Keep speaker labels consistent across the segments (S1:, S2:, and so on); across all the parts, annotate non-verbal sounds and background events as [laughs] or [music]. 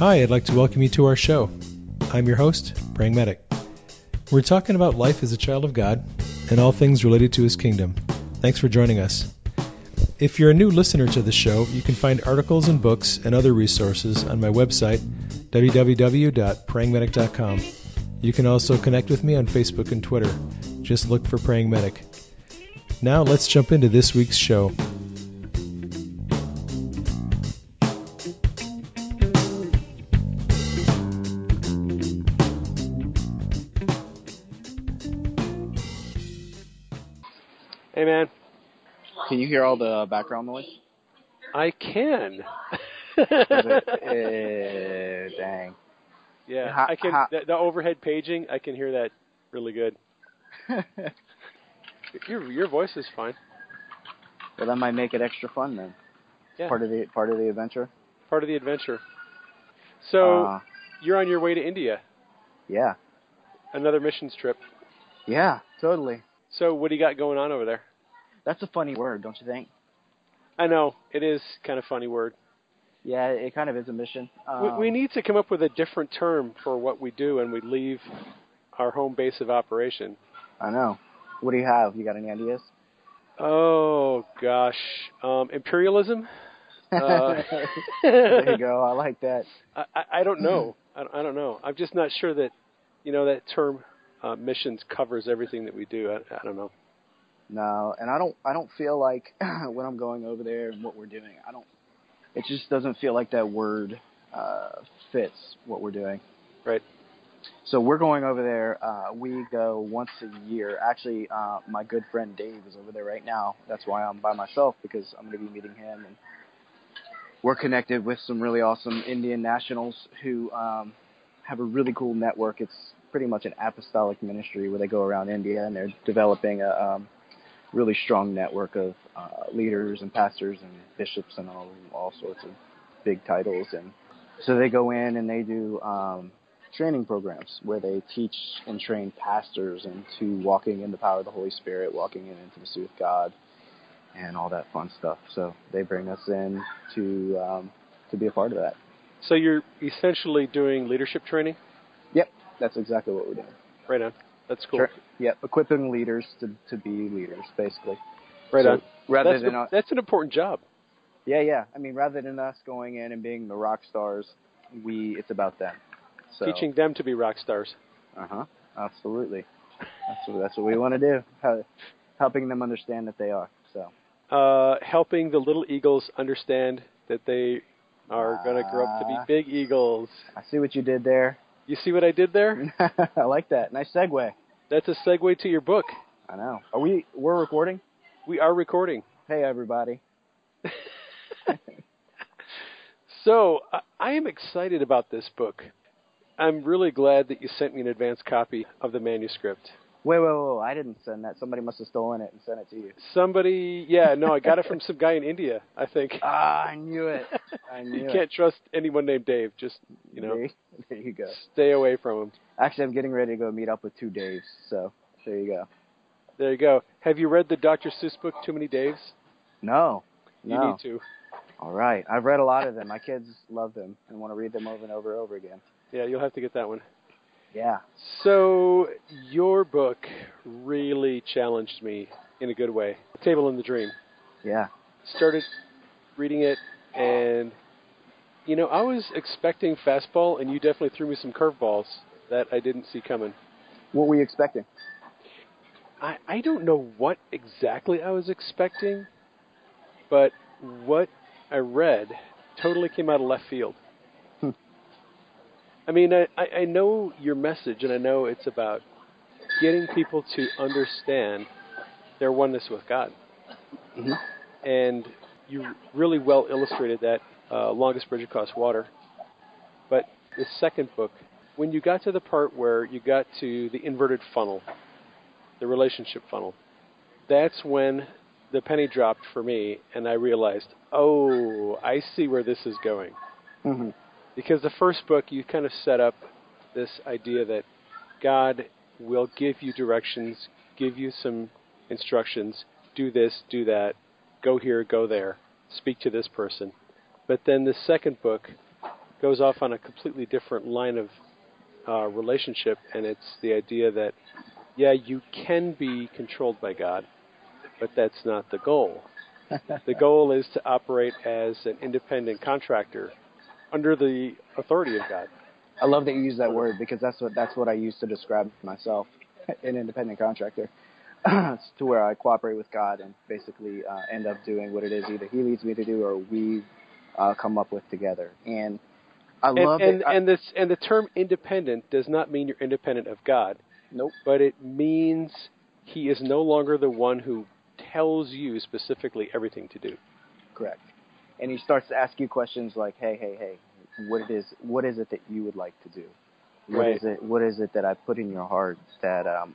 S1: Hi, I'd like to welcome you to our show. I'm your host, Praying Medic. We're talking about life as a child of God and all things related to His kingdom. Thanks for joining us. If you're a new listener to the show, you can find articles and books and other resources on my website, www.prayingmedic.com. You can also connect with me on Facebook and Twitter. Just look for Praying Medic. Now let's jump into this week's show.
S2: All the background noise?
S3: I can.
S2: It, [laughs] eh, dang.
S3: yeah,
S2: How-
S3: I can.
S2: how-
S3: the, the overhead paging, I can hear that really good. [laughs] Your your voice is fine.
S2: well, that might make it extra fun then.
S3: Yeah,
S2: Part of the part of the adventure.
S3: part of the adventure. So
S2: Uh,
S3: you're on your way to India,
S2: yeah,
S3: another missions trip.
S2: yeah, totally.
S3: So what do you got going on over there?
S2: That's a funny word, don't you think?
S3: I know it is kind of funny word.
S2: Yeah, it kind of is a mission. Um,
S3: we, we need to come up with a different term for what we do when we leave our home base of operation.
S2: I know. What do you have? You got any ideas?
S3: Oh gosh, um, imperialism. [laughs] Uh,
S2: there you go. I like that.
S3: I, I- I don't know. I, don't- I don't know. I'm just not sure that, you know, that term uh, missions covers everything that we do. I, I don't know.
S2: No, and I don't. I don't feel like [clears throat] when I'm going over there and what we're doing. I don't. It just doesn't feel like that word uh, fits what we're doing.
S3: Right.
S2: So we're going over there. Uh, we go once a year. Actually, uh, my good friend Dave is over there right now. That's why I'm by myself because I'm going to be meeting him, and we're connected with some really awesome Indian nationals who um, have a really cool network. It's pretty much an apostolic ministry where they go around India and they're developing a um, really strong network of uh, leaders and pastors and bishops and all all sorts of big titles. And so they go in and they do um, training programs where they teach and train pastors into walking in the power of the Holy Spirit, walking in intimacy with God, and all that fun stuff. So they bring us in to um, to be a part of that.
S3: So you're essentially doing leadership training.
S2: Yep, that's exactly what we're doing.
S3: Right on. That's cool.
S2: Yep, equipping leaders to to be leaders, basically.
S3: Right
S2: So
S3: on.
S2: Rather
S3: That's,
S2: than
S3: an,
S2: us,
S3: that's an important job.
S2: yeah, yeah. I mean, rather than us going in and being the rock stars, we it's about them. So,
S3: Teaching them to be rock stars.
S2: Uh huh. Absolutely. That's what that's what we want to do. Hel- Helping them understand that they are. So.
S3: Uh, helping the little eagles understand that they are going to grow up to be
S2: Ah.
S3: big eagles.
S2: I see what you did there.
S3: You see what I did there? [laughs]
S2: I like that. Nice segue.
S3: That's a segue to your book.
S2: I know. Are we? We're recording.
S3: We are recording.
S2: Hey, everybody. [laughs]
S3: So I, I am excited about this book. I'm really glad that you sent me an advance copy of the manuscript.
S2: Wait, wait, wait, wait. I didn't send that. Somebody must have stolen it and sent it to you.
S3: Somebody, yeah, no, I got it from [laughs] some guy in India. I think.
S2: Ah, I knew it. I [laughs] knew
S3: you
S2: it.
S3: can't trust anyone named Dave. Just you know,
S2: There, there you go.
S3: stay away from him.
S2: Actually, I'm getting ready to go meet up with two Daves. So there you go.
S3: There you go. Have you read the Dr. Seuss book, Too Many Daves?
S2: No.
S3: You
S2: no.
S3: need to.
S2: All right. I've read a lot of them. My kids love them and want to read them over and over and over again.
S3: Yeah, you'll have to get that one.
S2: Yeah.
S3: So your book really challenged me in a good way. Table in the Dream.
S2: Yeah.
S3: started reading it, and you know, I was expecting fastball, and you definitely threw me some curveballs that I didn't see coming.
S2: What were you expecting?
S3: I, I don't know what exactly I was expecting, but what I read totally came out of left field. I mean, I, I know your message, and I know it's about getting people to understand their oneness with God.
S2: Mhm.
S3: And you really well illustrated that uh, longest bridge across water. But the second book, when you got to the part where you got to the inverted funnel, the relationship funnel, that's when the penny dropped for me, and I realized, oh, I see where this is going.
S2: Mm-hmm.
S3: Because the first book, you kind of set up this idea that God will give you directions, give you some instructions, do this, do that, go here, go there, speak to this person. But then the second book, goes off on a completely different line of uh, relationship, and it's the idea that yeah, you can be controlled by God, but that's not the goal. [laughs] the goal is to operate as an independent contractor under the authority of God.
S2: I love that you use that word because that's what that's what I use to describe myself, an independent contractor. [clears throat] to where I cooperate with God and basically uh, end up doing what it is either He leads me to do or we uh, come up with together. And I love
S3: and,
S2: it.
S3: And, this and the term independent does not mean you're independent of God.
S2: Nope.
S3: But it means He is no longer the one who tells you specifically everything to do.
S2: Correct. And He starts to ask you questions like, "Hey, hey, hey, what it is? What is it that you would like to do? What
S3: right.
S2: is it? What is it that I put in your heart that um,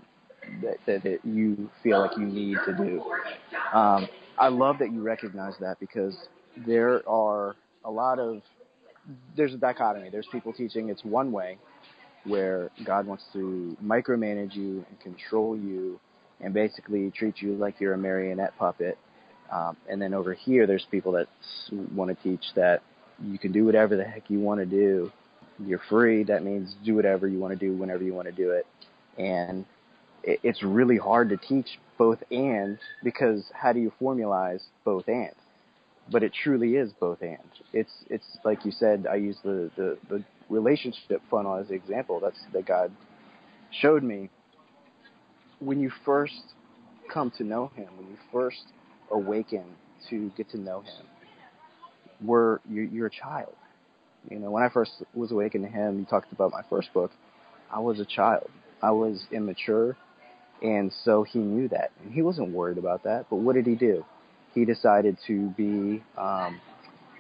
S2: that, that, that you feel like you need to do. Um, I love that you recognize that because there are a lot of there's a dichotomy. There's people teaching it's one way where God wants to micromanage you and control you and basically treat you like you're a marionette puppet. Um, and then over here, there's people that want to teach that you can do whatever the heck you want to do. You're free. That means do whatever you want to do whenever you want to do it. And it's really hard to teach both and because how do you formalize both and? But it truly is both and. It's it's like you said. I use the the, the relationship funnel as an example. That's that God showed me. When you first come to know Him, when you first awaken to get to know Him, we're you're, you're a child. You know, when I first was awakened to Him, you talked about my first book. I was a child. I was immature. And so he knew that. And he wasn't worried about that. But what did he do? He decided to be um,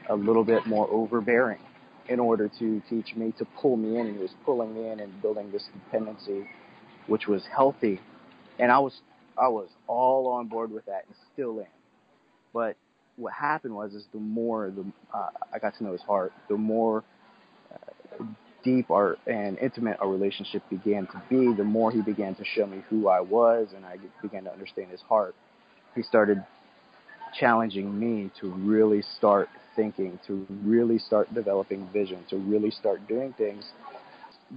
S2: a little bit more overbearing in order to teach me, to pull me in. And He was pulling me in and building this dependency, which was healthy. And I was, I was all on board with that and still am. But what happened was, is the more the uh, I got to know his heart, the more uh, deep our and intimate our relationship began to be, the more he began to show me who I was, and I began to understand his heart. He started challenging me to really start thinking, to really start developing vision, to really start doing things.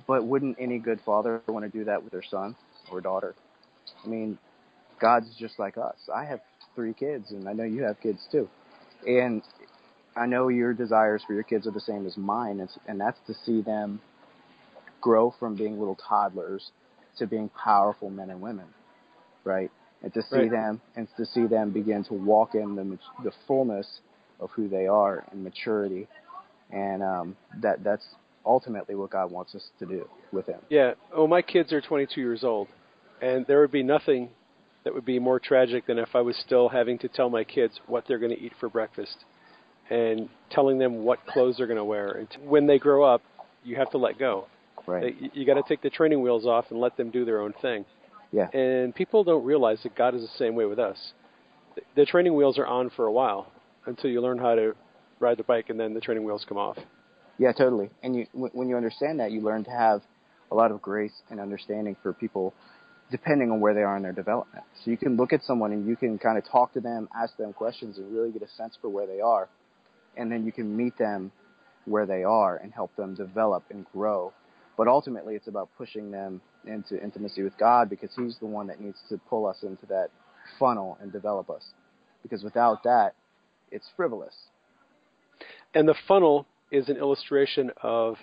S2: But wouldn't any good father want to do that with their son or daughter? I mean, God's just like us. I have three kids, and I know you have kids too. And I know your desires for your kids are the same as mine, and, and that's to see them grow from being little toddlers to being powerful men and women, right? And to see
S3: right.
S2: them and to see them begin to walk in the the fullness of who they are and maturity, and um, that that's ultimately what God wants us to do with them.
S3: Yeah. Oh, my kids are 22 years old, and there would be nothing that would be more tragic than if I was still having to tell my kids what they're going to eat for breakfast and telling them what clothes they're going to wear. And when they grow up, you have to let go.
S2: Right.
S3: You got to take the training wheels off and let them do their own thing.
S2: Yeah.
S3: And people don't realize that God is the same way with us. The, the training wheels are on for a while until you learn how to ride the bike, and then the training wheels come off.
S2: Yeah, totally. And you, when you understand that, you learn to have a lot of grace and understanding for people depending on where they are in their development. So you can look at someone and you can kind of talk to them, ask them questions, and really get a sense for where they are and then you can meet them where they are and help them develop and grow. But ultimately, it's about pushing them into intimacy with God because He's the one that needs to pull us into that funnel and develop us. Because without that, it's frivolous.
S3: And the funnel is an illustration of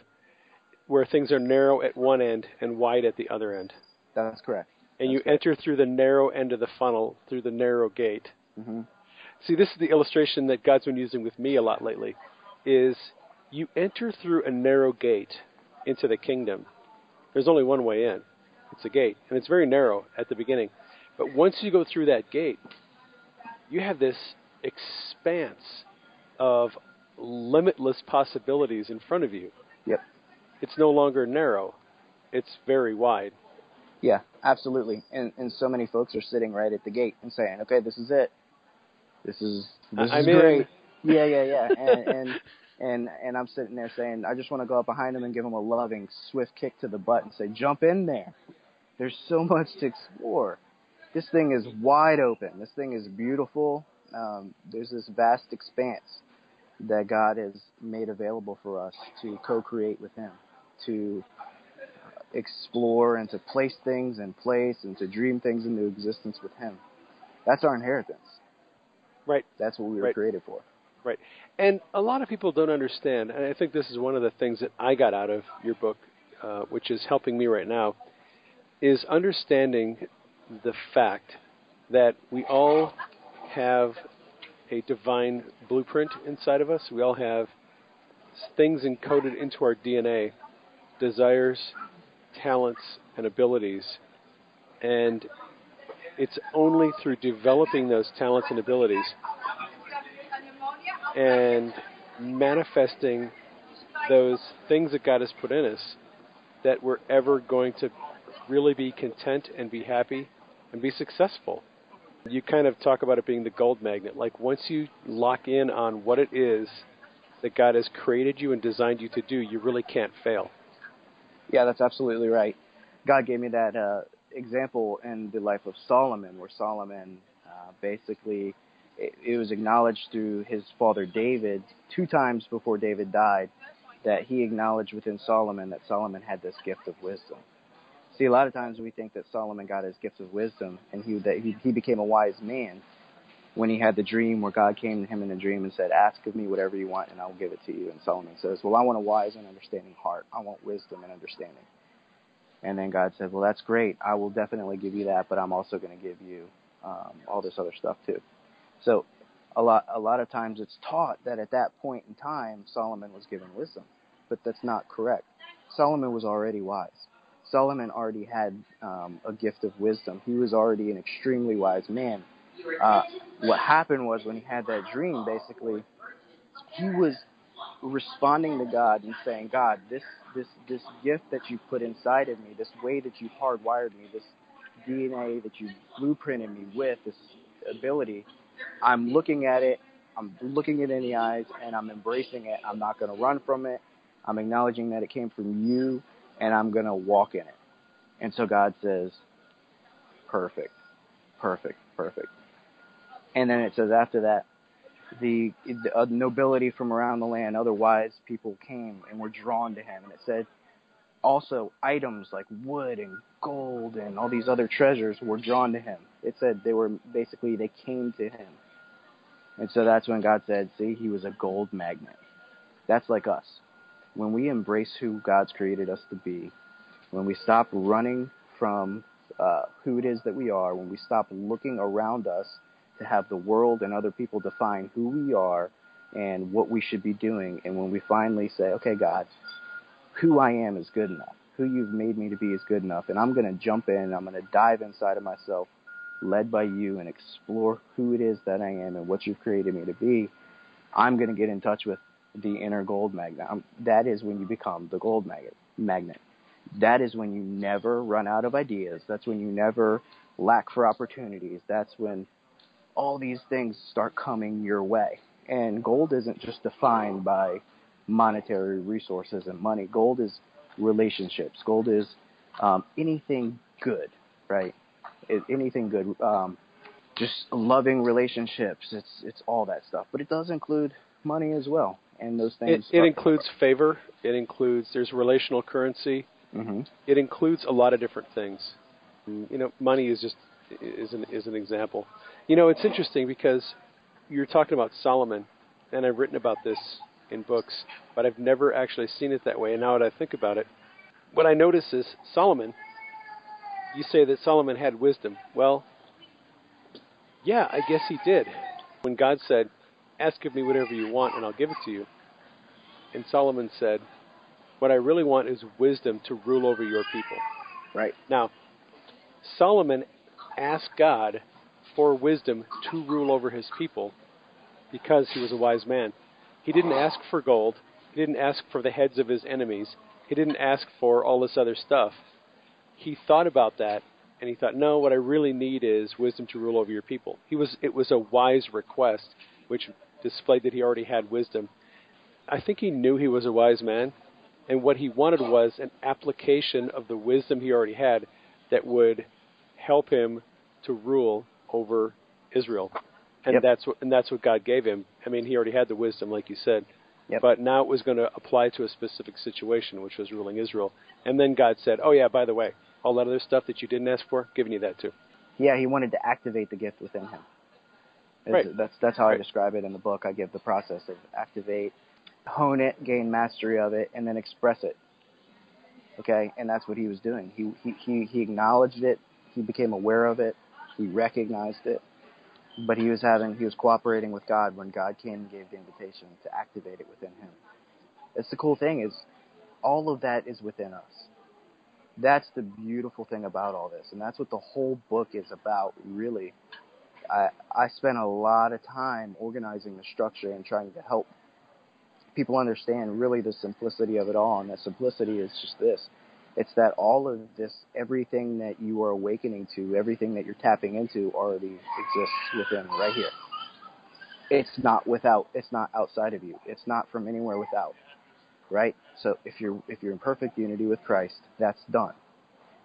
S3: where things are narrow at one end and wide at the other end.
S2: That's correct.
S3: And you enter through the narrow end of the funnel, through the narrow gate.
S2: Mm-hmm.
S3: See, this is the illustration that God's been using with me a lot lately. Is you enter through a narrow gate into the kingdom. There's only one way in. It's a gate, and it's very narrow at the beginning. But once you go through that gate, you have this expanse of limitless possibilities in front of you.
S2: Yep.
S3: It's no longer narrow. It's very wide.
S2: Yeah, absolutely. And and so many folks are sitting right at the gate and saying, "Okay, this is it. This is this
S3: I'm
S2: is
S3: in.
S2: great. Yeah, yeah, yeah. And and and and I'm sitting there saying, I just want to go up behind him and give him a loving, swift kick to the butt and say, jump in there. There's so much to explore. This thing is wide open. This thing is beautiful. Um, there's this vast expanse, that God has made available for us to co-create with Him, to explore and to place things in place and to dream things into existence with Him. That's our inheritance.
S3: Right.
S2: That's what we were
S3: Right.
S2: created for.
S3: Right. And a lot of people don't understand, and I think this is one of the things that I got out of your book, uh, which is helping me right now, is understanding the fact that we all have a divine blueprint inside of us. We all have things encoded into our DNA, desires, talents, and abilities. And it's only through developing those talents and abilities and manifesting those things that God has put in us that we're ever going to really be content and be happy and be successful. You kind of talk about it being the gold magnet. Like once you lock in on what it is that God has created you and designed you to do, you really can't fail.
S2: Yeah, that's absolutely right. God gave me that uh, example in the life of Solomon, where Solomon uh, basically it, it was acknowledged through his father David two times before David died that he acknowledged within Solomon that Solomon had this gift of wisdom. See, a lot of times we think that Solomon got his gift of wisdom and he that he, he became a wise man when he had the dream where God came to him in a dream and said, "Ask of me whatever you want, and I will give it to you." And Solomon says, "Well, I want a wise and understanding heart. I want wisdom and understanding." And then God said, "Well, that's great. I will definitely give you that, but I'm also going to give you um, all this other stuff too." So, a lot a lot of times it's taught that at that point in time Solomon was given wisdom, but that's not correct. Solomon was already wise. Solomon already had um, a gift of wisdom. He was already an extremely wise man. Uh, what happened was when he had that dream, basically, he was responding to God and saying, God, this this this gift that you put inside of me, this way that you hardwired me, this DNA that you blueprinted me with, this ability, I'm looking at it, I'm looking it in the eyes, and I'm embracing it. I'm not going to run from it. I'm acknowledging that it came from you, and I'm going to walk in it. And so God says, perfect, perfect, perfect. And then it says after that, the, the uh, nobility from around the land, other wise people came and were drawn to him. And it said also items like wood and gold and all these other treasures were drawn to him. It said they were basically, they came to him. And so that's when God said, see, he was a gold magnet. That's like us. When we embrace who God's created us to be, when we stop running from uh, who it is that we are, when we stop looking around us to have the world and other people define who we are and what we should be doing, and when we finally say, okay, God, who I am is good enough, who you've made me to be is good enough, and I'm going to jump in, I'm going to dive inside of myself, led by you, and explore who it is that I am and what you've created me to be, I'm going to get in touch with the inner gold magnet. That is when you become the gold magnet. Magnet. That is when you never run out of ideas. That's when you never lack for opportunities. That's when all these things start coming your way. And gold isn't just defined by monetary resources and money. Gold is relationships. Gold is um, anything good, right? It, anything good. Um, just loving relationships. It's it's all that stuff. But it does include money as well. And those things.
S3: it includes favor. It includes there's relational currency.
S2: hmm
S3: It includes a lot of different things. Mm, You know, money is just is an is an example. You know, it's interesting because you're talking about Solomon, and I've written about this in books, but I've never actually seen it that way. And now that I think about it, what I notice is Solomon. You say that Solomon had wisdom. Well, yeah, I guess he did. When God said, "Ask of me whatever you want, and I'll give it to you," and Solomon said, "What I really want is wisdom to rule over your people."
S2: Right.
S3: Now, Solomon asked God for wisdom to rule over his people because he was a wise man. He didn't ask for gold. He didn't ask for the heads of his enemies. He didn't ask for all this other stuff. He thought about that and he thought, "No, what I really need is wisdom to rule over your people." He was it was a wise request which displayed that he already had wisdom. I think he knew he was a wise man and what he wanted was an application of the wisdom he already had that would help him to rule over Israel. And
S2: Yep.
S3: that's what and that's what God gave him. I mean, he already had the wisdom, like you said.
S2: Yep.
S3: But now it was going to apply to a specific situation, which was ruling Israel. And then God said, "Oh yeah, by the way, all that other stuff that you didn't ask for, giving you that too."
S2: Yeah, he wanted to activate the gift within him. It's-
S3: Right.
S2: That's that's how I describe it in the book. I give the process of activate, hone it, gain mastery of it, and then express it. Okay, and that's what he was doing. He he he, he acknowledged it. He became aware of it. He recognized it. But he was having he was cooperating with God when God came and gave the invitation to activate it within him. It's the cool thing is all of that is within us. That's the beautiful thing about all this, and that's what the whole book is about, really. I I spent a lot of time organizing the structure and trying to help people understand really the simplicity of it all, and that simplicity is just this. It's that all of this, everything that you are awakening to, everything that you're tapping into already exists within right here. It's not without, it's not outside of you. It's not from anywhere without. Right? So if you're if you're in perfect unity with Christ, that's done.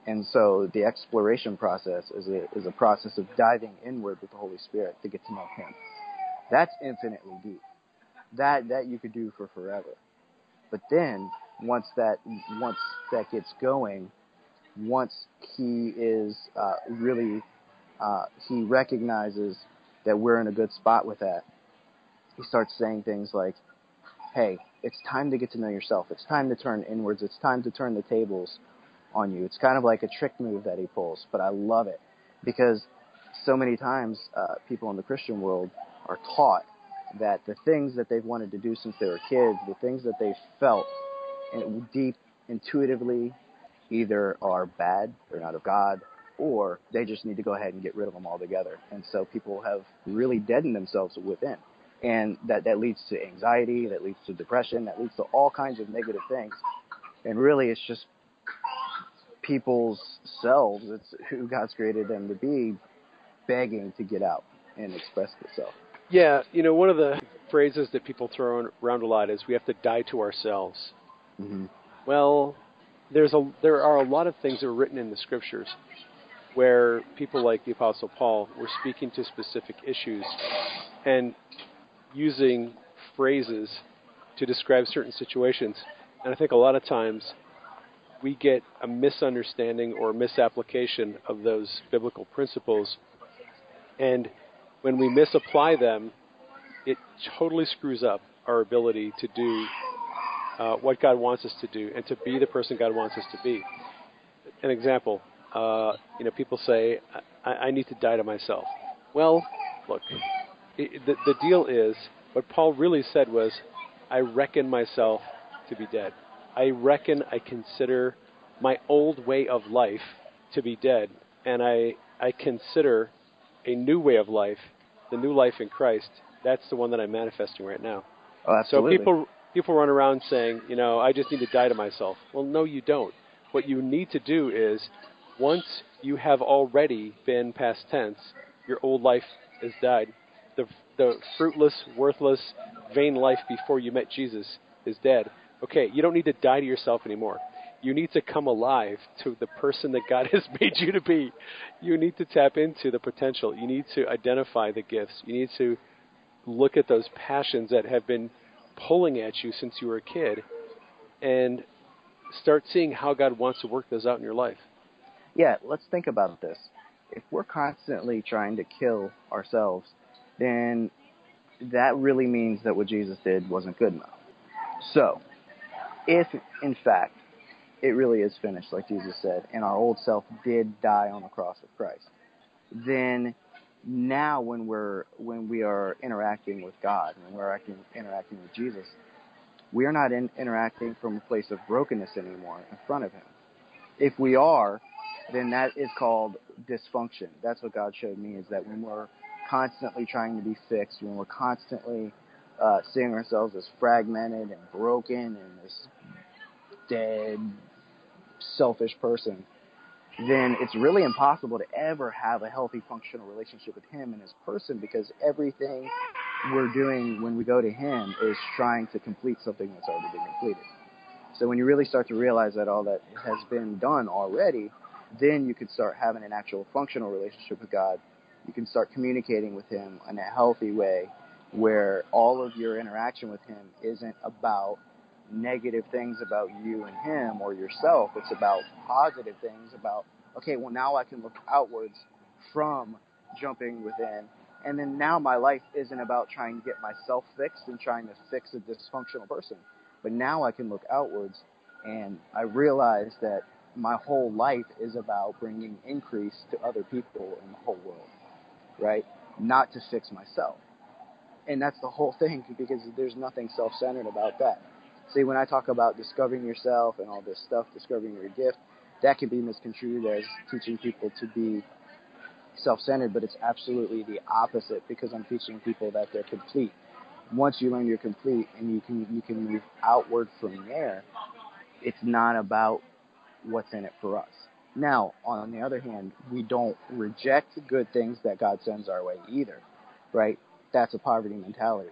S2: And so the exploration process is a is a process of diving inward with the Holy Spirit to get to know him. That's infinitely deep. That that you could do for forever. But then once that once that gets going, once he is uh, really uh, he recognizes that we're in a good spot with that, he starts saying things like, "Hey, it's time to get to know yourself. It's time to turn inwards. It's time to turn the tables on you." It's kind of like a trick move that he pulls, but I love it because so many times uh, people in the Christian world are taught that the things that they've wanted to do since they were kids, the things that they felt deep intuitively either are bad, they're not of God, or they just need to go ahead and get rid of them altogether. And so people have really deadened themselves within. And that, that leads to anxiety, that leads to depression, that leads to all kinds of negative things. And really, it's just people's selves, it's who God's created them to be, begging to get out and express themselves.
S3: Yeah, you know, one of the phrases that people throw around a lot is we have to die to ourselves.
S2: Mm-hmm.
S3: Well, there's a there are a lot of things that are written in the scriptures where people like the apostle Paul were speaking to specific issues and using phrases to describe certain situations. And I think a lot of times we get a misunderstanding or misapplication of those biblical principles and when we misapply them, it totally screws up our ability to do uh, what God wants us to do and to be the person God wants us to be. An example, uh, you know, people say, I, I need to die to myself. Well, look, it, the, the deal is, what Paul really said was, I reckon myself to be dead. I reckon I consider my old way of life to be dead, and I, I consider a new way of life, the new life in Christ, that's the one that I'm manifesting right now.
S2: Oh, absolutely.
S3: So people people run around saying, you know, I just need to die to myself. Well, no, you don't. What you need to do is, once you have already been past tense, your old life has died. The the fruitless, worthless, vain life before you met Jesus is dead. Okay, you don't need to die to yourself anymore. You need to come alive to the person that God [laughs] has made you to be. You need to tap into the potential. You need to identify the gifts. You need to look at those passions that have been pulling at you since you were a kid and start seeing how God wants to work those out in your life.
S2: yeah, let's think about this. If we're constantly trying to kill ourselves, then that really means that what Jesus did wasn't good enough. So, if in fact it really is finished, like Jesus said, and our old self did die on the cross with Christ, then now when we're when we are interacting with God, when we're acting, interacting with Jesus, we are not in, interacting from a place of brokenness anymore in front of Him. If we are, then that is called dysfunction. That's what God showed me is that when we're constantly trying to be fixed, when we're constantly uh, seeing ourselves as fragmented and broken and this dead, selfish person, then it's really impossible to ever have a healthy, functional relationship with Him and His person because everything we're doing when we go to Him is trying to complete something that's already been completed. So when you really start to realize that all that has been done already, then you can start having an actual functional relationship with God. You can start communicating with Him in a healthy way, where all of your interaction with him isn't about negative things about you and him or yourself. It's about positive things about, okay, well, now I can look outwards from jumping within. And then now my life isn't about trying to get myself fixed and trying to fix a dysfunctional person. But now I can look outwards and I realize that my whole life is about bringing increase to other people in the whole world, right? Not to fix myself. And that's the whole [laughs] thing because there's nothing self centered about that. See, when I talk about discovering yourself and all this stuff, discovering your gift, that can be misconstrued as teaching people to be self-centered, but it's absolutely the opposite because I'm teaching people that they're complete. Once you learn you're complete and you can you can move outward from there, it's not about what's in it for us. Now, on the other hand, we don't reject good things that God sends our way either, right? That's a poverty mentality.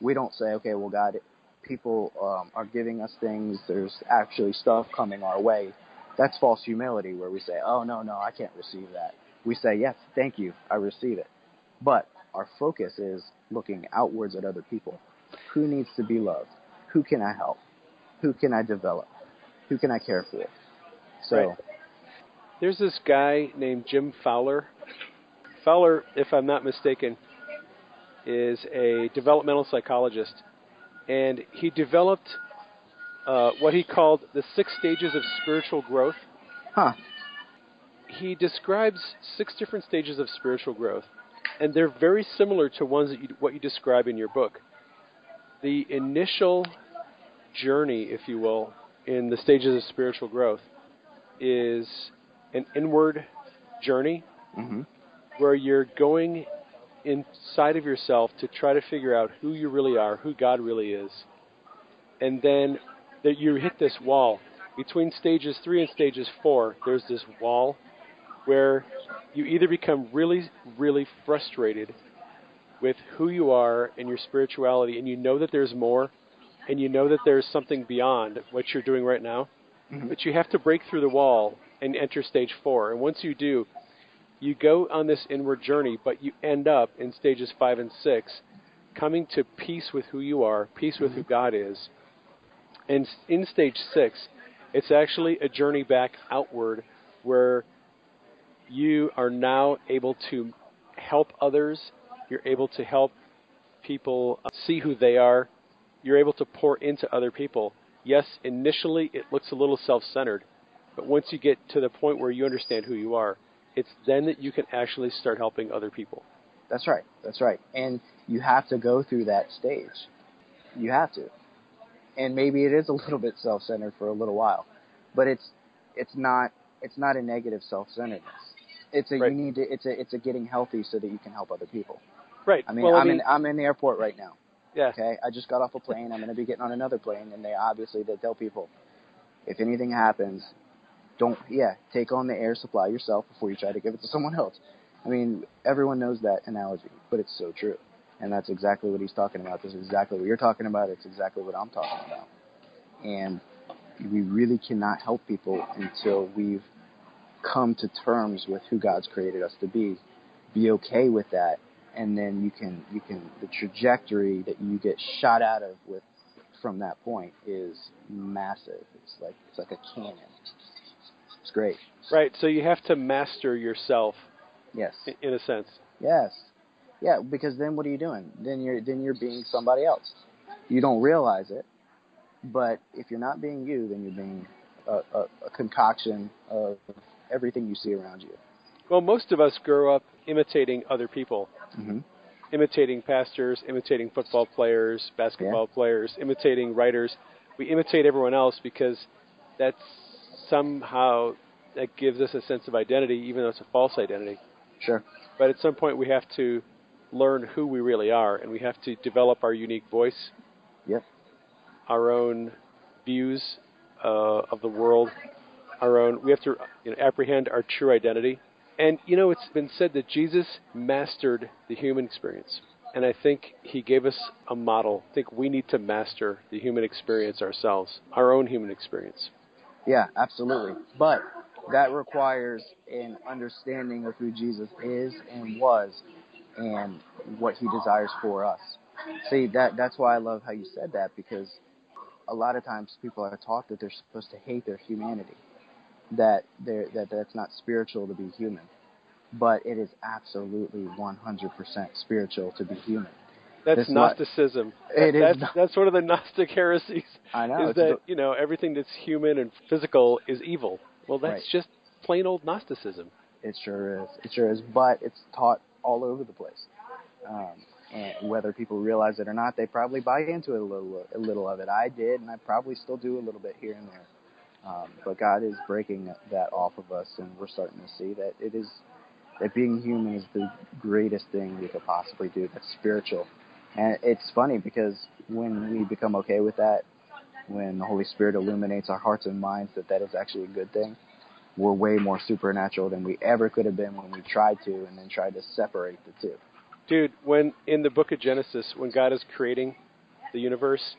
S2: We don't say, okay, well, God, people um, are giving us things, there's actually stuff coming our way. That's false humility where we say, oh, no, no, I can't receive that. We say, yes, thank you, I receive it. But our focus is looking outwards at other people. Who needs to be loved? Who can I help? Who can I develop? Who can I care for? So, right.
S3: there's this guy named Jim Fowler. Fowler, if I'm not mistaken, is a developmental psychologist and he developed uh, what he called the six stages of spiritual growth.
S2: Huh.
S3: He describes six different stages of spiritual growth, and they're very similar to ones that you, what you describe in your book. The initial journey, if you will, in the stages of spiritual growth is an inward journey
S2: mm-hmm.
S3: where you're going inside of yourself to try to figure out who you really are, who God really is. And then that you hit this wall. Between stages three and stages four, there's this wall where you either become really, really frustrated with who you are and your spirituality, and you know that there's more, and you know that there's something beyond what you're doing right now, mm-hmm. but you have to break through the wall and enter stage four. And once you do, you go on this inward journey, but you end up in stages five and six, coming to peace with who you are, peace with who mm-hmm. God is. And in stage six, it's actually a journey back outward where you are now able to help others, you're able to help people uh, see who they are, you're able to pour into other people. Yes, initially it looks a little self centered, but once you get to the point where you understand who you are, it's then that you can actually start helping other people.
S2: That's right. That's right. And you have to go through that stage. You have to. And maybe it is a little bit self-centered for a little while, but it's it's not it's not a negative self-centeredness. It's a right. you need to it's a it's a getting healthy so that you can help other people.
S3: Right.
S2: I mean,
S3: well,
S2: I'm
S3: I mean,
S2: in I'm in the airport right now.
S3: Yeah.
S2: Okay. I just got off a plane. I'm going to be getting on another plane, and they obviously they tell people, if anything happens, don't yeah take on the air supply yourself before you try to give it to someone else. I mean, everyone knows that analogy, but it's so true, and that's exactly what he's talking about. This is exactly what you're talking about. It's exactly what I'm talking about, and we really cannot help people until we've come to terms with who God's created us to be, be okay with that, and then you can you can the trajectory that you get shot out of with from that point is massive. It's like it's like a cannon. It's great.
S3: Right. So you have to master yourself.
S2: Yes.
S3: In a sense.
S2: Yes. Yeah, because then what are you doing? Then you're then you're being somebody else. You don't realize it, but if you're not being you, then you're being a, a, a concoction of everything you see around you.
S3: Well, most of us grow up imitating other people.
S2: Mm-hmm.
S3: Imitating pastors, imitating football players, basketball
S2: yeah.
S3: players, imitating writers. We imitate everyone else because that's somehow that gives us a sense of identity, even though it's a false identity.
S2: Sure.
S3: But at some point, we have to learn who we really are, and we have to develop our unique voice.
S2: Yep.
S3: Our own views uh, of the world. Our own. We have to you know, apprehend our true identity. And you know, it's been said that Jesus mastered the human experience. And I think he gave us a model. I think we need to master the human experience ourselves, our own human experience.
S2: Yeah, absolutely. But that requires an understanding of who Jesus is and was and what he desires for us. See that that's why I love how you said that because a lot of times people are taught that they're supposed to hate their humanity, that they're that that's not spiritual to be human, but it is absolutely 100% spiritual to be human.
S3: That's Gnosticism.
S2: It is
S3: that's
S2: not-
S3: that's one of the Gnostic heresies.
S2: I know
S3: is that
S2: the-
S3: you know everything that's human and physical is evil. Well, that's
S2: Right.
S3: just plain old Gnosticism.
S2: It sure is. It sure is. But it's taught all over the place. Um, and whether people realize it or not, they probably buy into it a little, a little of it. I did, and I probably still do a little bit here and there. Um, but God is breaking that off of us, and we're starting to see that it is that being human is the greatest thing we could possibly do. That's spiritual, and it's funny because when we become okay with that, when the Holy Spirit illuminates our hearts and minds that that is actually a good thing, we're way more supernatural than we ever could have been when we tried to and then tried to separate the two.
S3: Dude, when in the book of Genesis, when God is creating the universe,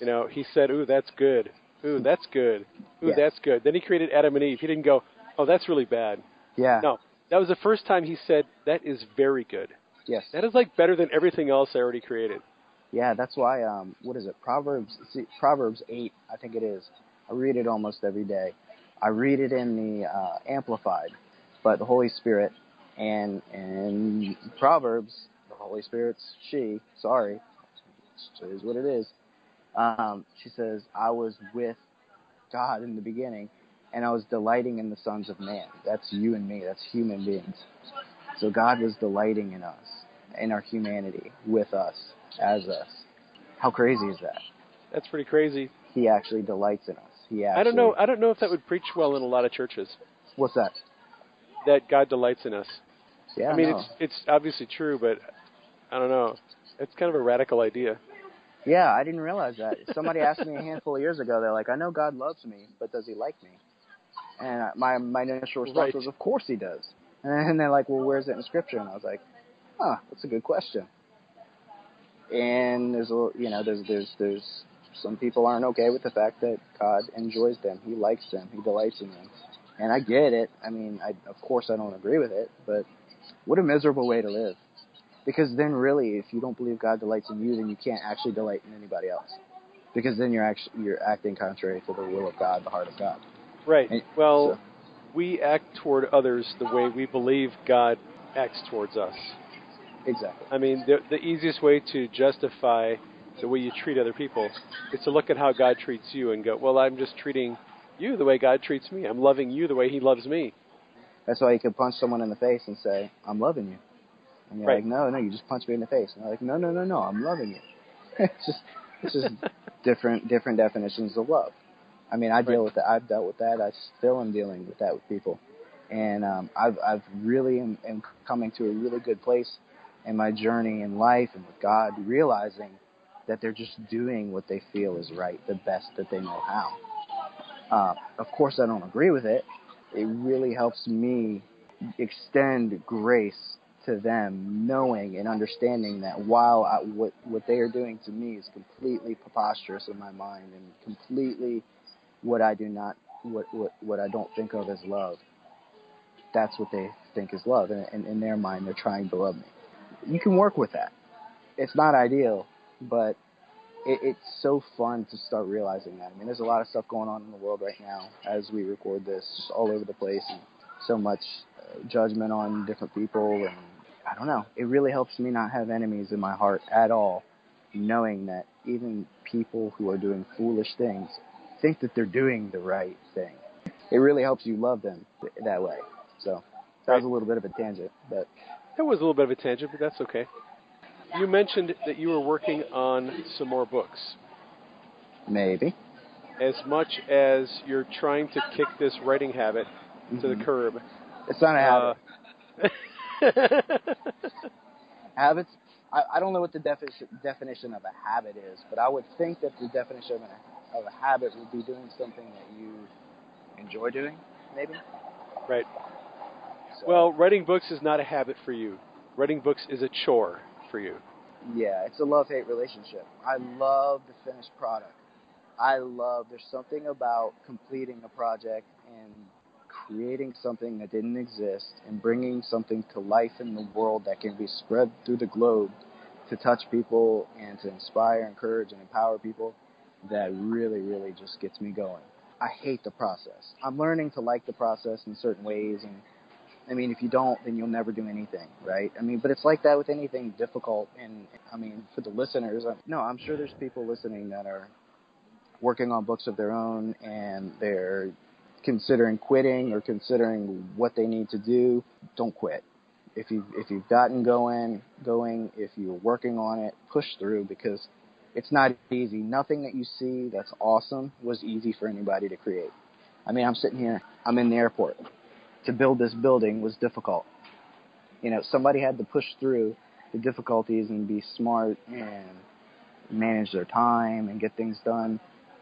S3: you know, he said, Ooh, that's good. Ooh, that's good. Ooh,
S2: Yes.
S3: that's good. Then he created Adam and Eve. He didn't go, Oh, that's really bad.
S2: Yeah.
S3: No. That was the first time he said, That is very good.
S2: Yes.
S3: That is like better than everything else I already created.
S2: Yeah, that's why. Um, what is it? Proverbs. See, Proverbs eight, I think it is. I read it almost every day. I read it in the uh, Amplified, but the Holy Spirit and and Proverbs, the Holy Spirit's she. Sorry, it is what it is. Um, she says, "I was with God in the beginning, and I was delighting in the sons of man." That's you and me. That's human beings. So God was delighting in us, in our humanity, with us, as us. How crazy is that?
S3: That's pretty crazy.
S2: He actually delights in us. He actually,
S3: I don't know. I don't know if that would preach well in a lot of churches.
S2: What's that?
S3: That God delights in us.
S2: Yeah,
S3: I mean,
S2: no.
S3: it's it's obviously true, but I don't know. It's kind of a radical idea.
S2: yeah, I didn't realize that. Somebody asked me a handful of years ago. They're like, "I know God loves me, but does He like me?" And I- my my initial response
S3: Right.
S2: was, "Of course He does." [laughs] And they're like, "Well, where's it in Scripture?" And I was like, "Huh, that's a good question." And there's a you know there's there's there's some people aren't okay with the fact that God enjoys them. He likes them. He delights in them. And I get it. I mean, I of course I don't agree with it, but what a miserable way to live. Because then really if you don't believe God delights in you, then you can't actually delight in anybody else. Because then you're actually you're acting contrary to the will of God, the heart of God.
S3: Right.
S2: And-
S3: Well,
S2: so-
S3: we act toward others the way we believe God acts towards us.
S2: Exactly.
S3: I mean, the, the easiest way to justify the way you treat other people is to look at how God treats you and go, well, I'm just treating you the way God treats me. I'm loving you the way He loves me.
S2: That's why you can punch someone in the face and say, "I'm loving you," and you're
S3: Right.
S2: like, "No, no, you just punched me in the face." And they're like, "No, no, no, no, I'm loving you." [laughs] it's just it's just [laughs] different different definitions of love. I mean, I deal
S3: Right.
S2: with that. I've dealt with that. I still am dealing with that with people, and um, I've I've really am, am coming to a really good place in my journey in life and with God, realizing that they're just doing what they feel is right, the best that they know how. Uh, of course, I don't agree with it. It really helps me extend grace to them, knowing and understanding that while I, what what they are doing to me is completely preposterous in my mind and completely what I do not what what what I don't think of as love. That's what they think is love, and, and in their mind, they're trying to love me. You can work with that. It's not ideal, but it, it's so fun to start realizing that. I mean, there's a lot of stuff going on in the world right now as we record this, just all over the place, and so much uh, judgment on different people. And I don't know. It really helps me not have enemies in my heart at all, knowing that even people who are doing foolish things think that they're doing the right thing. It really helps you love them th- that way. So that was a little bit of a tangent, but
S3: That was a little bit of a tangent, but that's okay. You mentioned that you were working on some more books.
S2: maybe.
S3: As much as you're trying to kick this writing habit to the
S2: Mhm.
S3: curb,
S2: It's not a habit.
S3: uh, [laughs]
S2: habits I, I don't know what the definition definition of a habit is, but I would think that the definition of a, of a habit would be doing something that you enjoy doing, maybe.
S3: right.
S2: So,
S3: Well, writing books is not a habit for you. Writing books is a chore for you.
S2: yeah, it's a love hate relationship. I love the finished product. I love there's something about completing a project and creating something that didn't exist and bringing something to life in the world that can be spread through the globe to touch people and to inspire, encourage, and empower people that really, really just gets me going. I hate the process. I'm learning to like the process in certain ways and I mean, if you don't, then you'll never do anything, right? I mean, but it's like that with anything difficult. And I mean, for the listeners, no, I'm sure there's people listening that are working on books of their own and they're considering quitting or considering what they need to do. Don't quit. If you if you've gotten going, going. If you're working on it, push through because it's not easy. Nothing that you see that's awesome was easy for anybody to create. I mean, I'm sitting here, I'm in the airport. To build this building was difficult. You know, somebody had to push through the difficulties and be smart and manage their time and get things done.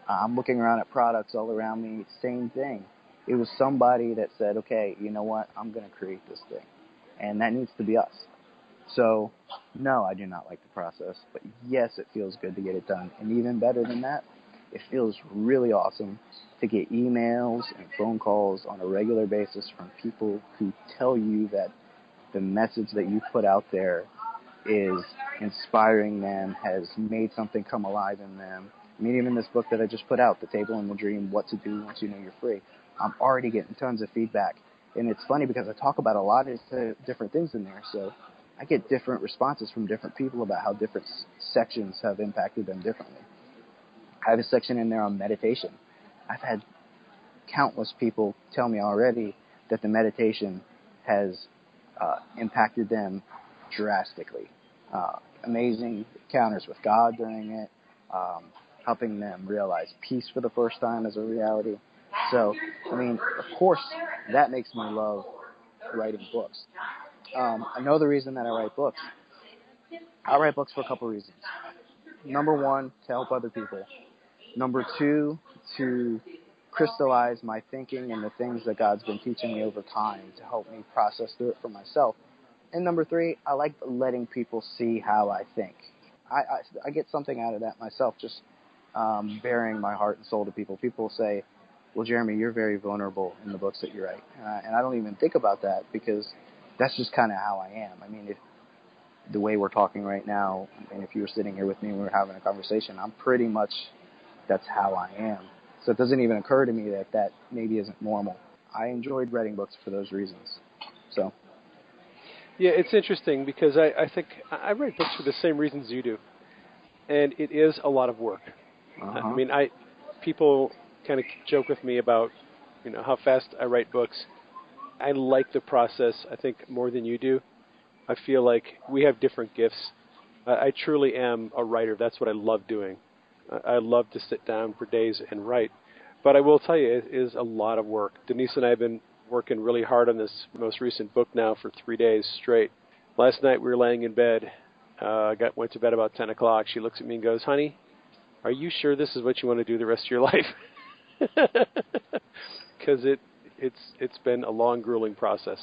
S2: I'm looking around at products all around me, same thing. It was somebody that said, okay, you know what, I'm going to create this thing. And that needs to be us. So, no, I do not like the process, but yes, it feels good to get it done. And even better than that, it feels really awesome to get emails and phone calls on a regular basis from people who tell you that the message that you put out there is inspiring them, has made something come alive in them. I mean, even this book that I just put out, The Table and the Dream, What to Do Once You Know You're Free, I'm already getting tons of feedback. And it's funny because I talk about a lot of different things in there. So I get different responses from different people about how different sections have impacted them differently. I have a section in there on meditation. I've had countless people tell me already that the meditation has uh, impacted them drastically. Uh, amazing encounters with God during it, um, helping them realize peace for the first time as a reality. So, I mean, of course, that makes me love writing books. Um, another reason that I write books, I write books for a couple reasons. Number one, to help other people. Number two, to crystallize my thinking and the things that God's been teaching me over time to help me process through it for myself. And number three, I like letting people see how I think. I, I, I get something out of that myself, just um, bearing my heart and soul to people. People say, well, Jeremy, you're very vulnerable in the books that you write. Uh, and I don't even think about that because that's just kind of how I am. I mean, if the way we're talking right now, and if you were sitting here with me and we were having a conversation, I'm pretty much that's how I am. So it doesn't even occur to me that that maybe isn't normal. I enjoyed writing books for those reasons. So.
S3: Yeah, it's interesting because I, I think I write books for the same reasons you do, and it is a lot of work.
S2: Uh-huh.
S3: I mean, I people kind of joke with me about you know how fast I write books. I like the process. I think more than you do. I feel like we have different gifts. I, I truly am a writer. That's what I love doing. I, I love to sit down for days and write. But I will tell you, it is a lot of work. Denise and I have been working really hard on this most recent book now for three days straight. Last night we were laying in bed. Uh, got went to bed about ten o'clock. She looks at me and goes, "Honey, are you sure this is what you want to do the rest of your [laughs] life?" [laughs] Because it it's it's been a long, grueling process.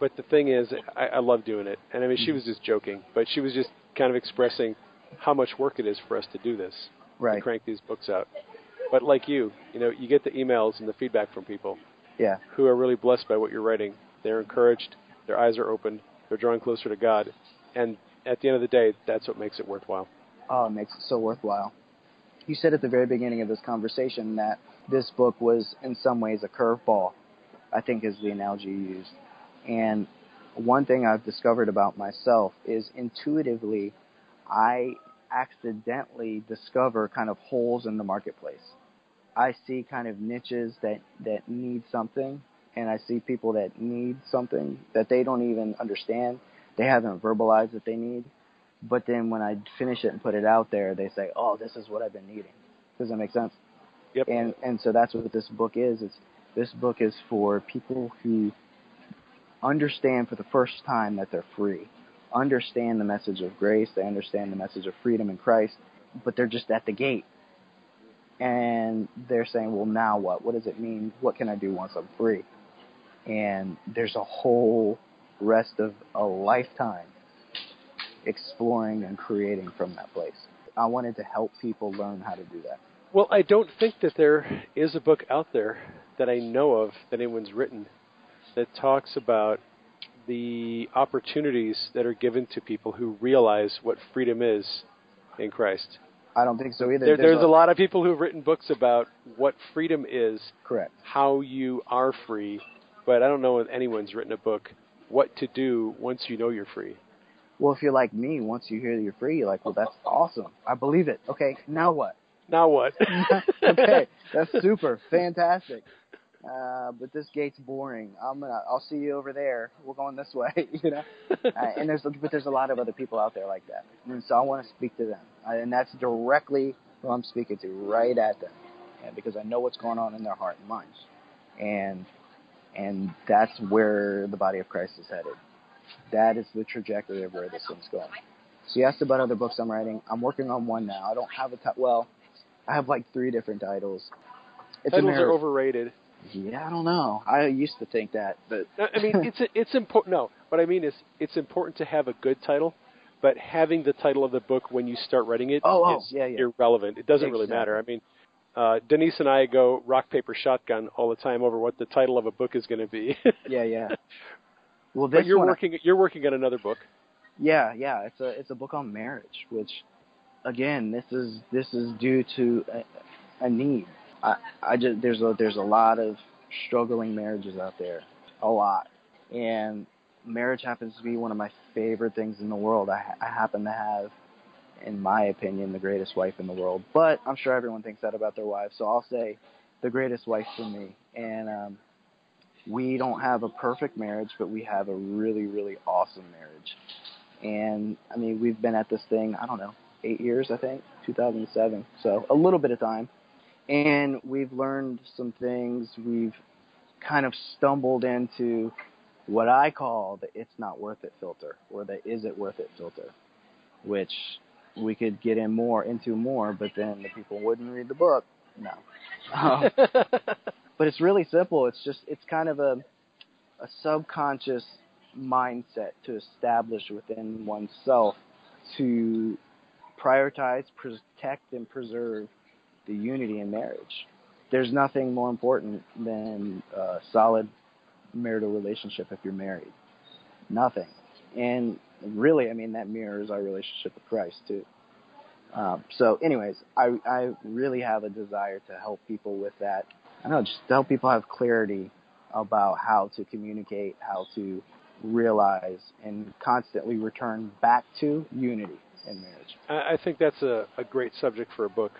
S3: But the thing is, I, I love doing it. And I mean, she mm-hmm. was just joking, but she was just kind of expressing how much work it is for us to do this,
S2: right.
S3: to crank these books out. But like you, you know, you get the emails and the feedback from people,
S2: yeah,
S3: who are really blessed by what you're writing. They're encouraged, their eyes are opened, they're drawing closer to God, and at the end of the day, that's what makes it worthwhile.
S2: Oh, it makes it so worthwhile. You said at the very beginning of this conversation that this book was in some ways a curveball. I think is the analogy you used. And one thing I've discovered about myself is intuitively, I accidentally discover kind of holes in the marketplace. I see kind of niches that, that need something, and I see people that need something that they don't even understand. They haven't verbalized that they need. But then when I finish it and put it out there, they say, "Oh, this is what I've been needing." Does that make sense?
S3: Yep.
S2: And and so that's what this book is. It's this book is for people who understand for the first time that they're free, understand the message of grace, they understand the message of freedom in Christ, but they're just at the gate. And they're saying, well, now what? What does it mean? What can I do once I'm free? And there's a whole rest of a lifetime exploring and creating from that place. I wanted to help people learn how to do that.
S3: Well, I don't think that there is a book out there that I know of that anyone's written that talks about the opportunities that are given to people who realize what freedom is in Christ.
S2: I don't think so either.
S3: There, there's a lot of people who've written books about what freedom is,
S2: correct.
S3: how you are free, but I don't know if anyone's written a book what to do once you know you're free.
S2: Well, if you're like me, once you hear that you're free, you're like, well, that's awesome. I believe it. Okay, now what?
S3: Now what? [laughs]
S2: okay, that's [laughs] super, fantastic. Uh, but this gate's boring. I'm gonna. I'll see you over there. We're going this way, [laughs] you know. [laughs] uh, and there's, but there's a lot of other people out there like that, and so I want to speak to them, uh, and that's directly who I'm speaking to, right at them, and because I know what's going on in their heart and minds, and and that's where the body of Christ is headed. That is the trajectory of where this thing's going. So you asked about other books I'm writing. I'm working on one now. I don't have a t- well, I have like three different titles.
S3: It's Titles are overrated.
S2: Yeah, I don't know. I used to think that, but
S3: I mean, it's [laughs] it's important. No, what I mean is, it's important to have a good title, but having the title of the book when you start writing it
S2: oh, oh, yeah, yeah.
S3: irrelevant. It doesn't exactly. really matter. I mean, uh, Denise and I go rock paper shotgun all the time over what the title of a book is going to be. [laughs]
S2: yeah, yeah. Well, this
S3: but you're working. You're working on another book.
S2: Yeah, yeah. It's a it's a book on marriage, which, again, this is this is due to a, a need. I I just there's a there's a lot of struggling marriages out there, a lot, and marriage happens to be one of my favorite things in the world. I, I happen to have in my opinion, the greatest wife in the world. But I'm sure everyone thinks that about their wives, so I'll say the greatest wife for me. And um, we don't have a perfect marriage, but we have a really, really awesome marriage. And I mean, we've been at this thing, I don't know, eight years, I think, 2007. So a little bit of time. And we've learned some things. We've kind of stumbled into what I call the it's not worth it filter or the is it worth it filter, which we could get in more into more, but then the people wouldn't read the book. No. Um, [laughs] but it's really simple. It's just it's kind of a a subconscious mindset to establish within oneself to prioritize, protect, and preserve the unity in marriage. There's nothing more important than a solid marital relationship if you're married. Nothing. And really, I mean, that mirrors our relationship with Christ too. Um, so, anyways, I I really have a desire to help people with that. I know, just to help people have clarity about how to communicate, how to realize, and constantly return back to unity in marriage.
S3: I think that's a, a great subject for a book.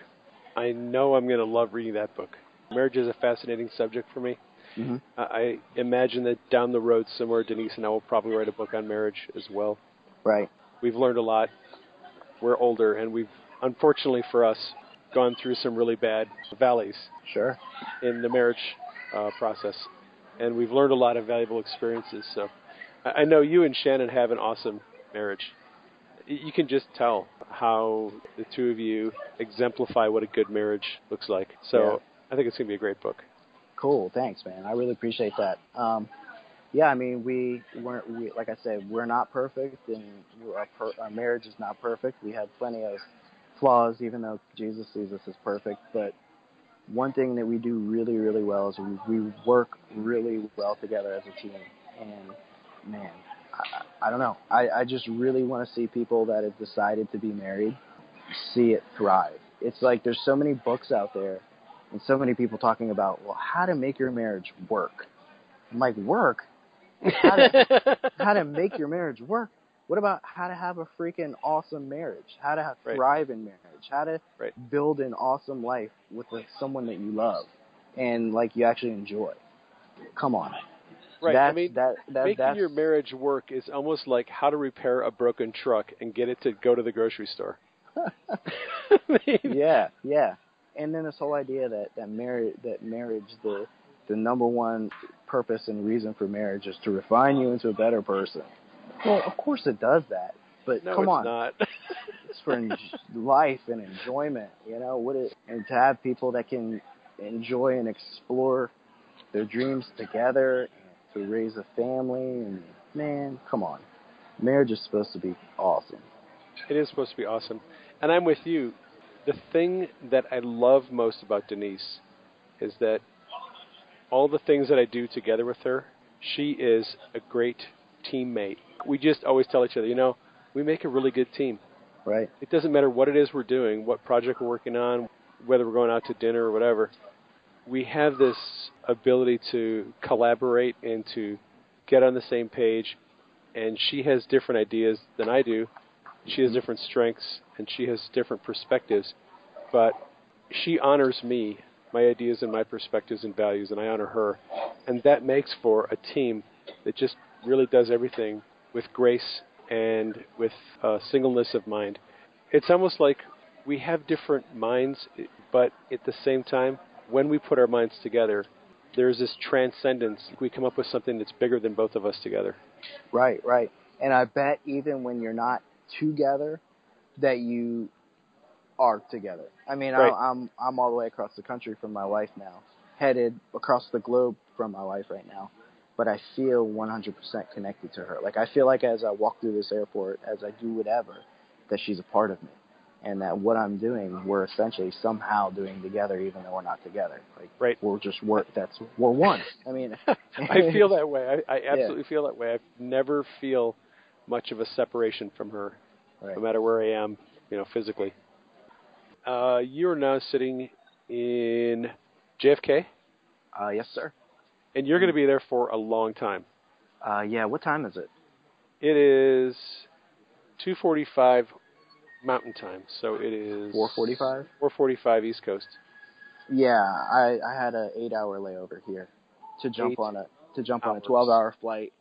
S3: I know I'm going to love reading that book. Marriage is a fascinating subject for me.
S2: Mm-hmm.
S3: I imagine that down the road somewhere, Denise and I will probably write a book on marriage as well.
S2: Right.
S3: We've learned a lot. We're older, and we've, unfortunately for us, gone through some really bad valleys.
S2: Sure.
S3: In the marriage uh, process, and we've learned a lot of valuable experiences. So, I know you and Shannon have an awesome marriage. You can just tell how the two of you exemplify what a good marriage looks like. So, yeah. I think it's going to be a great book.
S2: Cool. Thanks, man. I really appreciate that. Um, yeah, I mean, we weren't, we, like I said, we're not perfect, and our, per, our marriage is not perfect. We have plenty of flaws, even though Jesus sees us as perfect. But one thing that we do really, really well is we, we work really well together as a team. And man, I, I don't know. I, I just really want to see people that have decided to be married see it thrive. It's like there's so many books out there and so many people talking about, well, how to make your marriage work. I'm like, work? how to [laughs] how to make your marriage work. What about how to have a freaking awesome marriage? How to
S3: right.
S2: thrive in marriage? How to
S3: right.
S2: build an awesome life with someone that you love and like you actually enjoy? Come on.
S3: Right.
S2: That's,
S3: I mean,
S2: that, that,
S3: making your marriage work is almost like how to repair a broken truck and get it to go to the grocery store. [laughs]
S2: yeah, yeah. And then this whole idea that that marriage that marriage the the number one purpose and reason for marriage is to refine you into a better person. Well, of course it does that, but
S3: no,
S2: come on,
S3: not. [laughs]
S2: it's for en- life and enjoyment. You know what it and to have people that can enjoy and explore their dreams together to raise a family and man, come on, marriage is supposed to be awesome.
S3: It is supposed to be awesome, and I'm with you. The thing that I love most about Denise is that all the things that I do together with her, she is a great teammate. We just always tell each other, you know, we make a really good team.
S2: Right.
S3: It doesn't matter what it is we're doing, what project we're working on, whether we're going out to dinner or whatever. We have this ability to collaborate and to get on the same page. And she has different ideas than I do. She has different strengths and she has different perspectives. But she honors me, my ideas and my perspectives and values, and I honor her. And that makes for a team that just really does everything with grace and with uh, singleness of mind. It's almost like we have different minds, but at the same time, when we put our minds together, there's this transcendence. We come up with something that's bigger than both of us together.
S2: Right, right. And I bet even when you're not together, that you are together. I mean,
S3: Right.
S2: I, I'm I'm all the way across the country from my wife now, headed across the globe from my wife right now. But I feel 100% connected to her. Like I feel like as I walk through this airport, as I do whatever, that she's a part of me, and that what I'm doing, we're essentially somehow doing together, even though we're not together. Like
S3: Right.
S2: we're just work. That's we're one. I mean, [laughs]
S3: I feel that way. I, I absolutely feel that way. I never feel much of a separation from her,
S2: Right.
S3: no matter where I am, you know, physically. Uh, you're now sitting in JFK,
S2: Uh, yes, sir.
S3: and you're going to be there for a long time.
S2: Uh, yeah. What time is it?
S3: It is 2:45 Mountain Time, so it is
S2: 4:45.
S3: 4:45 East Coast.
S2: Yeah, I I had an eight hour layover here to jump
S3: Eight
S2: on a to jump on a twelve hour flight.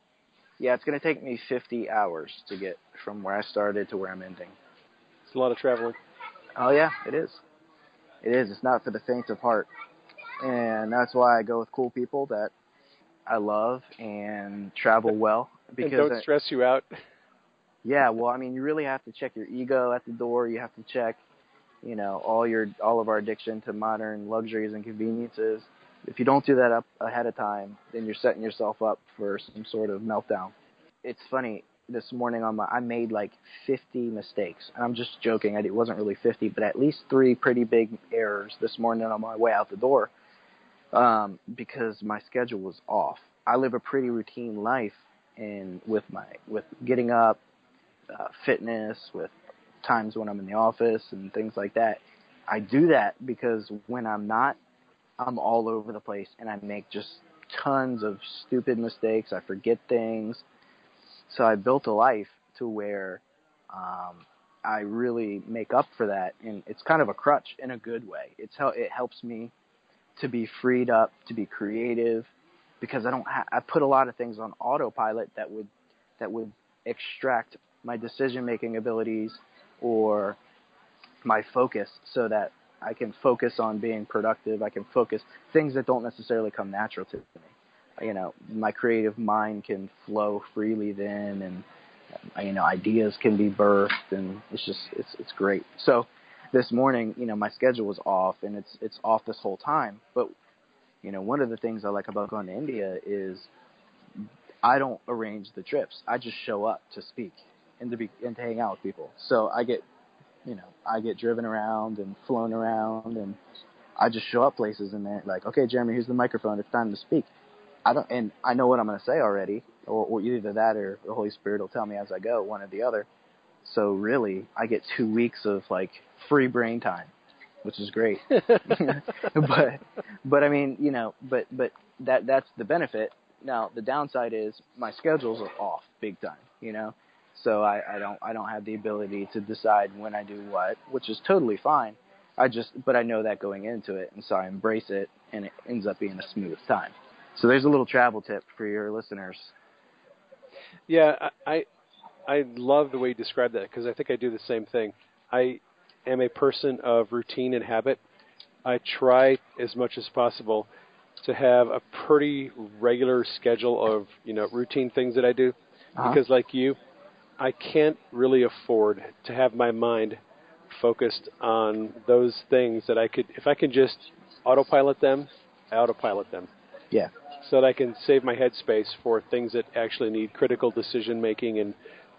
S2: Yeah, it's gonna take me fifty hours to get from where I started to where I'm ending.
S3: It's a lot of traveling.
S2: Oh yeah, it is. It is. It's not for the faint of heart, and that's why I go with cool people that I love and travel well.
S3: And
S2: Because
S3: don't
S2: I-
S3: stress you out.
S2: Yeah, well, I mean, you really have to check your ego at the door. You have to check, you know, all your all of our addiction to modern luxuries and conveniences. If you don't do that up ahead of time, then you're setting yourself up for some sort of meltdown. It's funny. This morning on my, I made like 50 mistakes, and I'm just joking. It wasn't really 50, but at least three pretty big errors this morning on my way out the door, um, because my schedule was off. I live a pretty routine life, and with my with getting up, uh, fitness, with times when I'm in the office and things like that. I do that because when I'm not, I'm all over the place and I make just tons of stupid mistakes. I forget things. So I built a life to where um, I really make up for that, and it's kind of a crutch in a good way. It's how it helps me to be freed up, to be creative, because I don't. Ha- I put a lot of things on autopilot that would that would extract my decision making abilities or my focus so that I can focus on being productive. I can focus things that don't necessarily come natural to me. You know, my creative mind can flow freely then, and uh, you know, ideas can be birthed, and it's just it's it's great. So this morning, you know, my schedule was off, and it's it's off this whole time. But you know, one of the things I like about going to India is I don't arrange the trips. I just show up to speak and to be and to hang out with people. So I get, you know, I get driven around and flown around, and I just show up places and they're like, okay, Jeremy, here's the microphone. It's time to speak. I don't, and I know what I'm going to say already, or, or either that or the Holy Spirit will tell me as I go, one or the other. So really, I get two weeks of like free brain time, which is great. [laughs] [laughs] but but I mean, you know, but but that that's the benefit. Now the downside is my schedules are off big time, you know. So I, I don't I don't have the ability to decide when I do what, which is totally fine. I just but I know that going into it, and so I embrace it, and it ends up being a smooth time. So there's a little travel tip for your listeners.
S3: Yeah, I I, love the way you describe that because I think I do the same thing. I am a person of routine and habit. I try as much as possible to have a pretty regular schedule of you know routine things that I do
S2: Uh-huh.
S3: because like you, I can't really afford to have my mind focused on those things that I could if I can just autopilot them, I autopilot them
S2: Yeah.
S3: so that I can save my headspace for things that actually need critical decision making and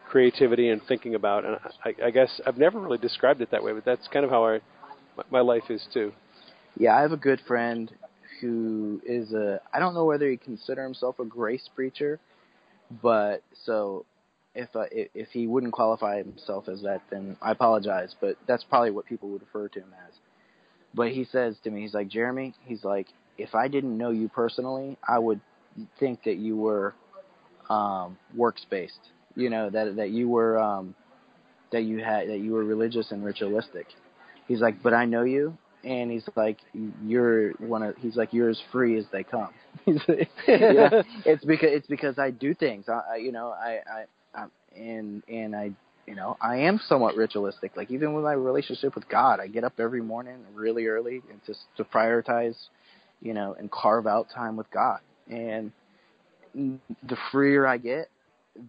S3: creativity and thinking about. And I, I guess I've never really described it that way, but that's kind of how I my- my life is too.
S2: Yeah, I have a good friend who is a I don't know whether he consider himself a grace preacher, But so if uh, if he wouldn't qualify himself as that, then I apologize. But that's probably what people would refer to him as. But he says to me, he's like Jeremy. He's like, if I didn't know you personally, I would think that you were um, works based. You know that that you were um, that you had that you were religious and ritualistic. He's like, but I know you, and he's like, you're one of. He's like, you're as free as they come. [laughs] Yeah, it's because it's because I do things. I, I you know I I I'm, and and I you know I am somewhat ritualistic. Like even with my relationship with God, I get up every morning really early and just to prioritize, you know, and carve out time with God. And the freer I get,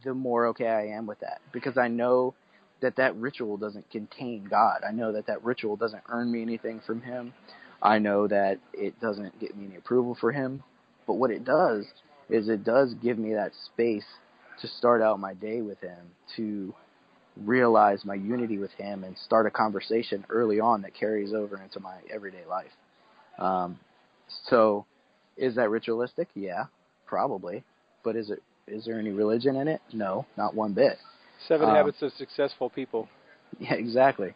S2: the more okay I am with that because I know that that ritual doesn't contain God. I know that that ritual doesn't earn me anything from Him. I know that it doesn't get me any approval for Him. But what it does is it does give me that space to start out my day with Him, to realize my unity with Him, and start a conversation early on that carries over into my everyday life. Um, so, is that ritualistic? Yeah, probably. But is it is there any religion in it? No, not one bit.
S3: Seven
S2: Um,
S3: Habits of Successful People. [laughs]
S2: Yeah, exactly,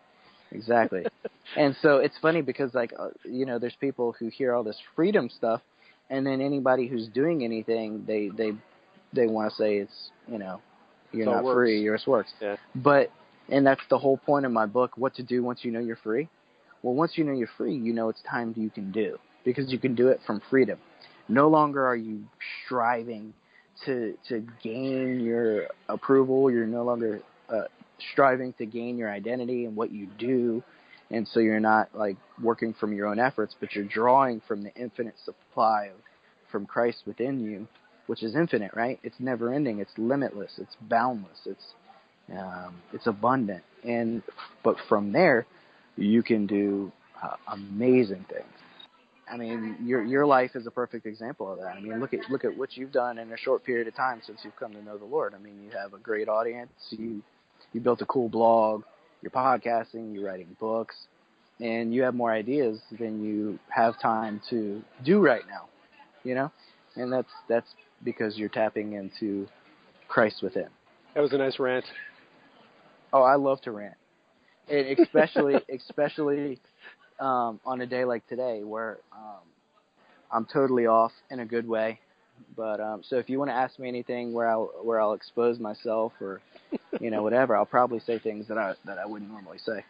S2: exactly. [laughs] and so it's funny because like uh, you know, there's people who hear all this freedom stuff, and then anybody who's doing anything, they they they want to say it's you know, you're not
S3: works.
S2: free, yours works.
S3: Yeah.
S2: But and that's the whole point of my book, what to do once you know you're free. Well, once you know you're free, you know it's time you can do because you can do it from freedom. No longer are you striving to to gain your approval. You're no longer uh, striving to gain your identity and what you do, and so you're not like working from your own efforts, but you're drawing from the infinite supply of from Christ within you, which is infinite, right? It's never ending. It's limitless. It's boundless. It's um, it's abundant, and but from there, you can do uh, amazing things. I mean, your your life is a perfect example of that. I mean, look at look at what you've done in a short period of time since you've come to know the Lord. I mean, you have a great audience. You you built a cool blog. You're podcasting. You're writing books, and you have more ideas than you have time to do right now. You know, and that's that's because you're tapping into Christ within.
S3: That was a nice rant.
S2: Oh, I love to rant, and especially [laughs] especially um, on a day like today where um, I'm totally off in a good way. But um, so if you want to ask me anything where I'll where I'll expose myself or you know whatever, I'll probably say things that I that I wouldn't normally say.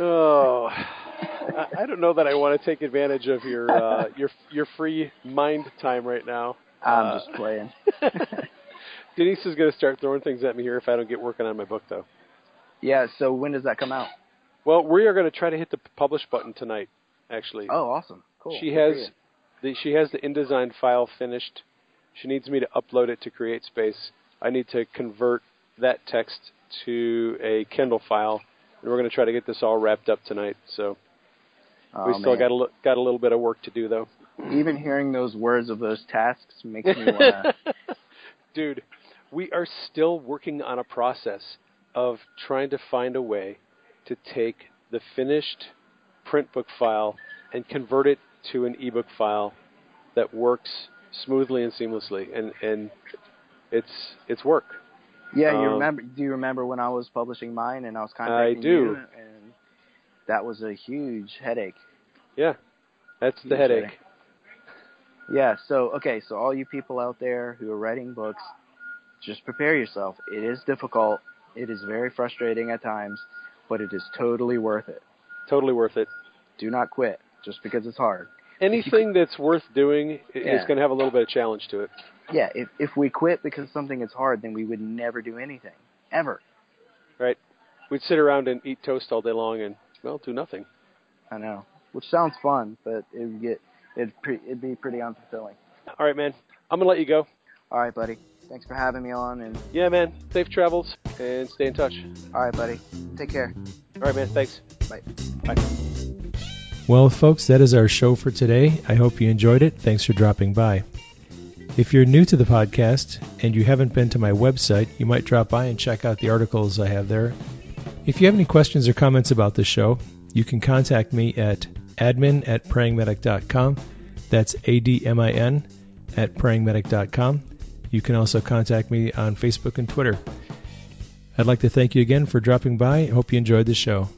S3: Oh, I, I don't know that I want to take advantage of your uh, [laughs] your your free mind time right now.
S2: I'm
S3: Uh,
S2: just playing. [laughs] [laughs]
S3: Denise is going to start throwing things at me here if I don't get working on my book, though.
S2: Yeah. So when does that come out?
S3: Well, we are going to try to hit the publish button tonight. Actually,
S2: Oh, awesome. Cool.
S3: she
S2: Good
S3: has the she has the InDesign file finished. She needs me to upload it to CreateSpace. I need to convert that text to a Kindle file, and we're going to try to get this all wrapped up tonight. So
S2: Oh,
S3: we still
S2: man.
S3: got a li- got a little bit of work to do, though.
S2: Even hearing those words of those tasks makes me [laughs] want to.
S3: Dude, we are still working on a process of trying to find a way to take the finished print book file and convert it to an ebook file that works smoothly and seamlessly and and it's it's work.
S2: Yeah, you
S3: Um,
S2: remember? Do you remember when I was publishing mine and I was kind of
S3: I
S2: contacting
S3: do.
S2: you? And that was a huge headache.
S3: Yeah. That's the
S2: Huge
S3: headache.
S2: Yeah. So okay, so all you people out there who are writing books, just prepare yourself. It is difficult. It is very frustrating at times, but it is totally worth it.
S3: Totally worth it.
S2: Do not quit just because it's hard.
S3: Anything that's worth doing i- is going to have a little bit of challenge to it.
S2: Yeah. If if we quit because something is hard, then we would never do anything ever.
S3: Right? We'd sit around and eat toast all day long and well, do nothing.
S2: I know. Which sounds fun, but it would get it'd pre- it'd be pretty unfulfilling.
S3: All right, man. I'm going to let you go.
S2: All right, buddy. Thanks for having me on, and
S3: Yeah, man. Safe travels and stay in touch.
S2: all right, buddy. Take care.
S3: All right, man. Thanks.
S2: Bye.
S3: Bye.
S1: Well, folks, that is our show for today. I hope you enjoyed it. Thanks for dropping by. If you're new to the podcast and you haven't been to my website, you might drop by and check out the articles I have there. If you have any questions or comments about the show, you can contact me at admin at prayingmedic.com. That's A D M I N at prayingmedic.com.
S3: You can also contact me on Facebook and Twitter. I'd like to thank you again for dropping by. I hope you enjoyed the show.